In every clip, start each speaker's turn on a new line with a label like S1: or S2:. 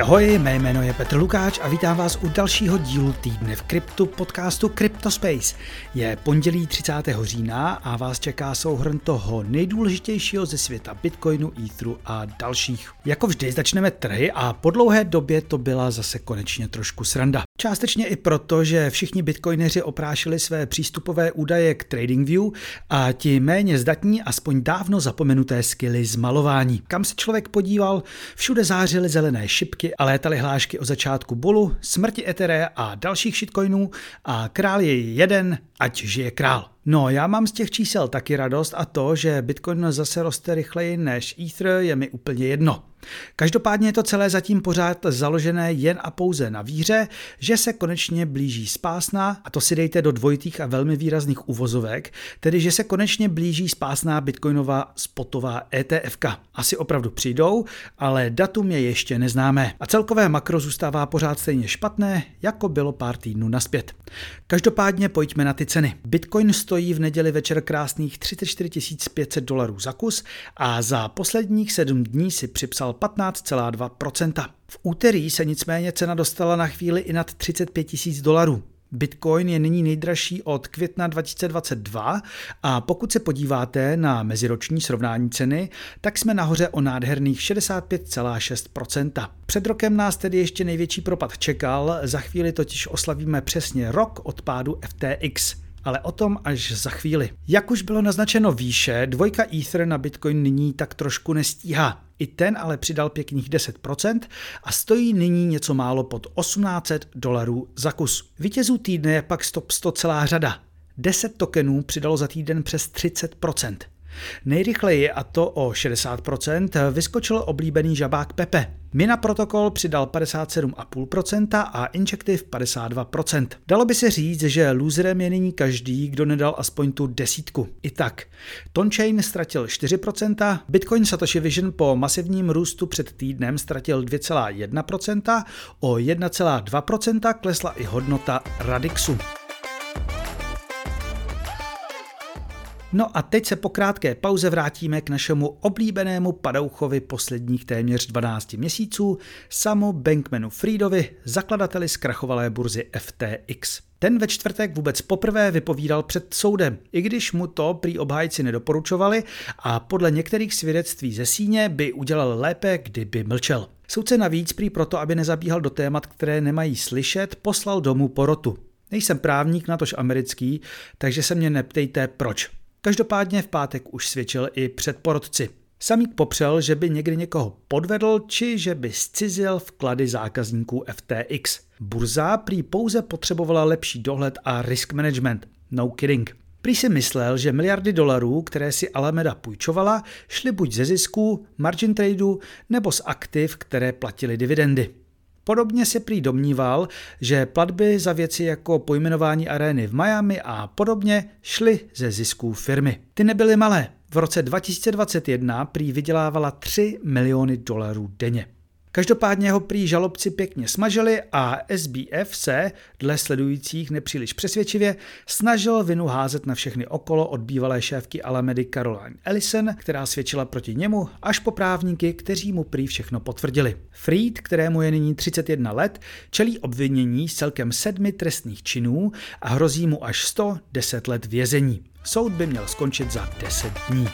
S1: Ahoj, ahoj, mé jméno je Petr Lukáč a vítám vás u dalšího dílu týdne v kryptu podcastu CryptoSpace. Je pondělí 30. října a vás čeká souhrn toho nejdůležitějšího ze světa Bitcoinu, Etheru a dalších. Jako vždy začneme trhy a po dlouhé době to byla zase konečně trošku sranda. Částečně i proto, že všichni bitcoineři oprášili své přístupové údaje k TradingView a ti méně zdatní aspoň dávno zapomenuté skily z malování. Kam se člověk podíval, všude zářily zelené šipky a létaly hlášky o začátku bulu, smrti Etherea a dalších shitcoinů a král je jeden, ať žije král. No, já mám z těch čísel taky radost a to, že Bitcoin zase roste rychleji než Ether, je mi úplně jedno. Každopádně je to celé zatím pořád založené jen a pouze na víře, že se konečně blíží spásná, a to si dejte do dvojitých a velmi výrazných uvozovek, tedy že se konečně blíží spásná bitcoinová spotová ETF. Asi opravdu přijdou, ale datum je ještě neznámé. A celkové makro zůstává pořád stejně špatné, jako bylo pár týdnů naspět. Každopádně pojďme na ty ceny. Bitcoin stojí v neděli večer krásných 34 500 dolarů za kus a za posledních sedm dní si připsal 15,2%. V úterý se nicméně cena dostala na chvíli i nad 35 000 dolarů. Bitcoin je nyní nejdražší od května 2022 a pokud se podíváte na meziroční srovnání ceny, tak jsme nahoře o nádherných 65,6%. Před rokem nás tedy ještě největší propad čekal, za chvíli totiž oslavíme přesně rok od pádu FTX ale o tom až za chvíli. Jak už bylo naznačeno výše, dvojka Ether na Bitcoin nyní tak trošku nestíhá. I ten ale přidal pěkných 10% a stojí nyní něco málo pod 1800 dolarů za kus. Vítězů týdne je pak stop 100 celá řada. 10 tokenů přidalo za týden přes 30%. Nejrychleji, a to o 60%, vyskočil oblíbený žabák Pepe. Mina protokol přidal 57,5% a Injective 52%. Dalo by se říct, že loserem je nyní každý, kdo nedal aspoň tu desítku. I tak. Tonchain ztratil 4%, Bitcoin Satoshi Vision po masivním růstu před týdnem ztratil 2,1%, o 1,2% klesla i hodnota Radixu. No a teď se po krátké pauze vrátíme k našemu oblíbenému padouchovi posledních téměř 12 měsíců, Samu Bankmanu Friedovi, zakladateli zkrachovalé burzy FTX. Ten ve čtvrtek vůbec poprvé vypovídal před soudem, i když mu to prý obhájci nedoporučovali a podle některých svědectví ze síně by udělal lépe, kdyby mlčel. Soudce navíc prý proto, aby nezabíhal do témat, které nemají slyšet, poslal domů porotu. Nejsem právník, natož americký, takže se mě neptejte proč. Každopádně v pátek už svědčil i před porodci. Samík popřel, že by někdy někoho podvedl, či že by scizil vklady zákazníků FTX. Burza prý pouze potřebovala lepší dohled a risk management. No kidding. Prý si myslel, že miliardy dolarů, které si Alameda půjčovala, šly buď ze zisků, margin tradu nebo z aktiv, které platily dividendy. Podobně se prý domníval, že platby za věci jako pojmenování arény v Miami a podobně šly ze zisků firmy. Ty nebyly malé. V roce 2021 prý vydělávala 3 miliony dolarů denně. Každopádně ho prý žalobci pěkně smažili a SBF se, dle sledujících nepříliš přesvědčivě, snažil vinu házet na všechny okolo od bývalé šéfky Alamedy Caroline Ellison, která svědčila proti němu, až po právníky, kteří mu prý všechno potvrdili. Fried, kterému je nyní 31 let, čelí obvinění z celkem sedmi trestných činů a hrozí mu až 110 let vězení. Soud by měl skončit za 10 dní.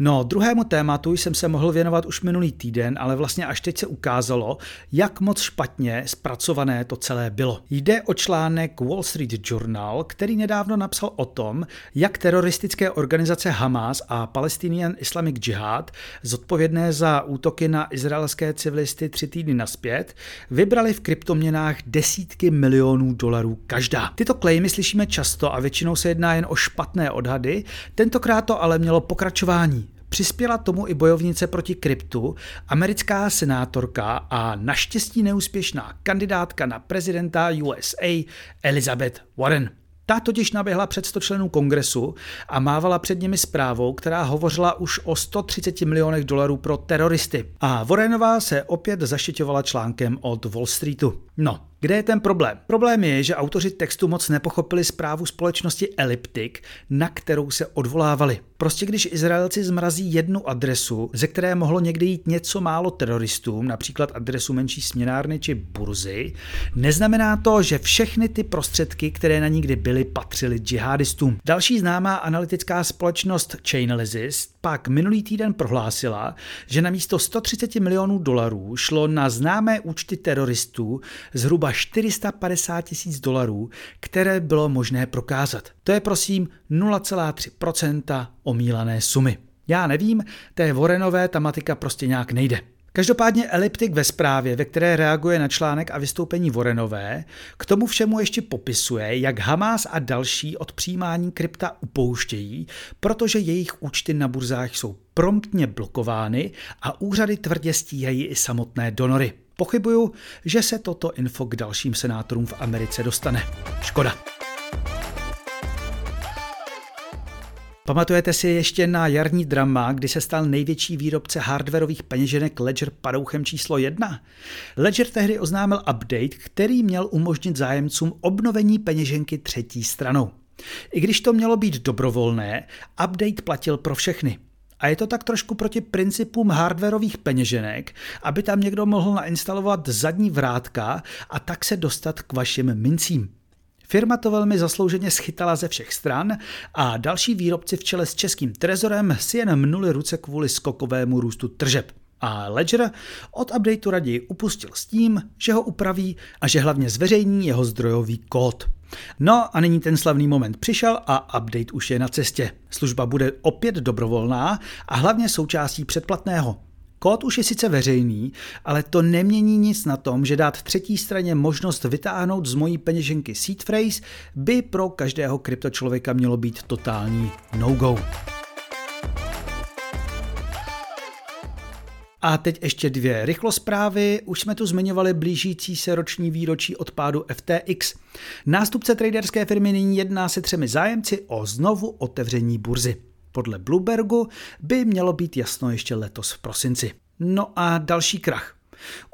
S1: No, druhému tématu jsem se mohl věnovat už minulý týden, ale vlastně až teď se ukázalo, jak moc špatně zpracované to celé bylo. Jde o článek Wall Street Journal, který nedávno napsal o tom, jak teroristické organizace Hamas a Palestinian Islamic Jihad, zodpovědné za útoky na izraelské civilisty tři týdny naspět, vybrali v kryptoměnách desítky milionů dolarů každá. Tyto klejmy slyšíme často a většinou se jedná jen o špatné odhady, tentokrát to ale mělo pokračování. Přispěla tomu i bojovnice proti kryptu, americká senátorka a naštěstí neúspěšná kandidátka na prezidenta USA Elizabeth Warren. Ta totiž naběhla před 100 členů kongresu a mávala před nimi zprávou, která hovořila už o 130 milionech dolarů pro teroristy. A Warrenová se opět zaštiťovala článkem od Wall Streetu. No, Kde je ten problém? Problém je, že autoři textu moc nepochopili zprávu společnosti Elliptic, na kterou se odvolávali. Prostě když Izraelci zmrazí jednu adresu, ze které mohlo někdy jít něco málo teroristům, například adresu menší směnárny či burzy, neznamená to, že všechny ty prostředky, které na nikdy byly, patřily džihadistům. Další známá analytická společnost Chainalysis pak minulý týden prohlásila, že na místo 130 milionů dolarů šlo na známé účty teroristů zhruba 450 tisíc dolarů, které bylo možné prokázat. To je prosím 0,3% omílané sumy. Já nevím, té Warrenové tematika prostě nějak nejde. Každopádně Elliptik ve zprávě, ve které reaguje na článek a vystoupení Vorenové, k tomu všemu ještě popisuje, jak Hamas a další od přijímání krypta upouštějí, protože jejich účty na burzách jsou promptně blokovány a úřady tvrdě stíhají i samotné donory. Pochybuju, že se toto info k dalším senátorům v Americe dostane. Škoda. Pamatujete si ještě na jarní drama, kdy se stal největší výrobce hardwareových peněženek Ledger padouchem číslo jedna? Ledger tehdy oznámil update, který měl umožnit zájemcům obnovení peněženky třetí stranou. I když to mělo být dobrovolné, update platil pro všechny. A je to tak trošku proti principům hardwareových peněženek, aby tam někdo mohl nainstalovat zadní vrátka a tak se dostat k vašim mincím. Firma to velmi zaslouženě schytala ze všech stran a další výrobci v čele s českým trezorem si jen mnuli ruce kvůli skokovému růstu tržeb. A Ledger od updateu raději upustil s tím, že ho upraví a že hlavně zveřejní jeho zdrojový kód. No a nyní ten slavný moment přišel a update už je na cestě. Služba bude opět dobrovolná a hlavně součástí předplatného. Kód už je sice veřejný, ale to nemění nic na tom, že dát třetí straně možnost vytáhnout z mojí peněženky seed phrase by pro každého kryptočlověka mělo být totální no-go. A teď ještě dvě rychlosprávy. Už jsme tu zmiňovali blížící se roční výročí odpádu FTX. Nástupce traderské firmy nyní jedná se třemi zájemci o znovu otevření burzy. Podle Bloombergu by mělo být jasno ještě letos v prosinci. No a další krach.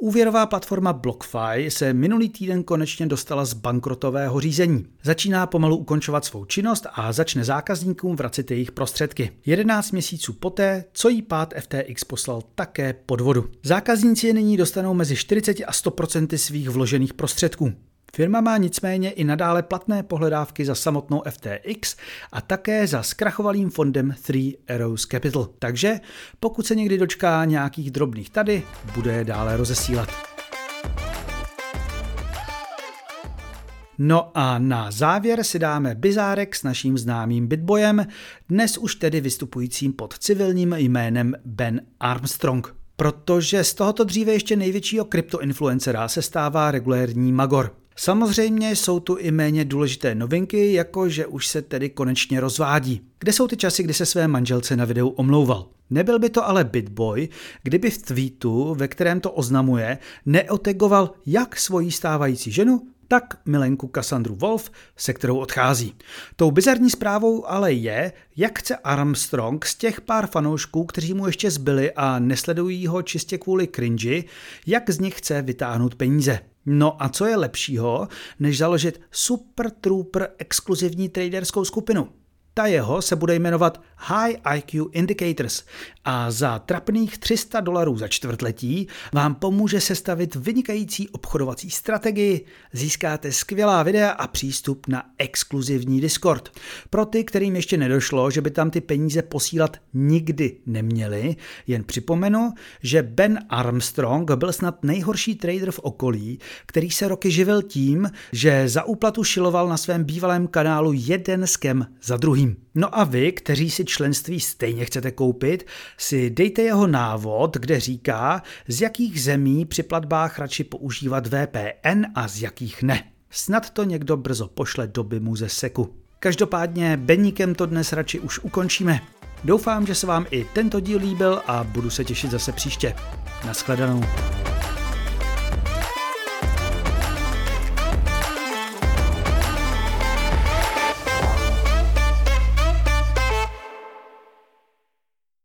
S1: Úvěrová platforma BlockFi se minulý týden konečně dostala z bankrotového řízení. Začíná pomalu ukončovat svou činnost a začne zákazníkům vracet jejich prostředky. 11 měsíců poté, co jí pád FTX poslal také pod vodu. Zákazníci nyní dostanou mezi 40 a 100% svých vložených prostředků. Firma má nicméně i nadále platné pohledávky za samotnou FTX a také za zkrachovalým fondem Three Arrows Capital. Takže pokud se někdy dočká nějakých drobných tady, bude je dále rozesílat. No a na závěr si dáme bizárek s naším známým Bitboyem, dnes už tedy vystupujícím pod civilním jménem Ben Armstrong. Protože z tohoto dříve ještě největšího kryptoinfluencera se stává regulérní Magor. Samozřejmě jsou tu i méně důležité novinky, jako že už se tedy konečně rozvádí. Kde jsou ty časy, kdy se své manželce na videu omlouval? Nebyl by to ale Bitboy, kdyby v tweetu, ve kterém to oznamuje, neotegoval jak svoji stávající ženu, tak milenku Cassandru Wolf, se kterou odchází. Tou bizarní zprávou ale je, jak chce Armstrong z těch pár fanoušků, kteří mu ještě zbyli a nesledují ho čistě kvůli cringy, jak z nich chce vytáhnout peníze. No a co je lepšího, než založit Super Trooper exkluzivní traderskou skupinu? Ta jeho se bude jmenovat High IQ Indicators a za trapných 300 dolarů za čtvrtletí vám pomůže sestavit vynikající obchodovací strategii, získáte skvělá videa a přístup na exkluzivní Discord. Pro ty, kterým ještě nedošlo, že by tam ty peníze posílat nikdy neměli, jen připomenu, že Ben Armstrong byl snad nejhorší trader v okolí, který se roky živil tím, že za úplatu šiloval na svém bývalém kanálu jeden skem za druhým. No a vy, kteří si členství stejně chcete koupit, si dejte jeho návod, kde říká, z jakých zemí při platbách radši používat VPN a z jakých ne. Snad to někdo brzo pošle do BIMu ze seku. Každopádně Beníkem to dnes radši už ukončíme. Doufám, že se vám i tento díl líbil a budu se těšit zase příště. Naschledanou.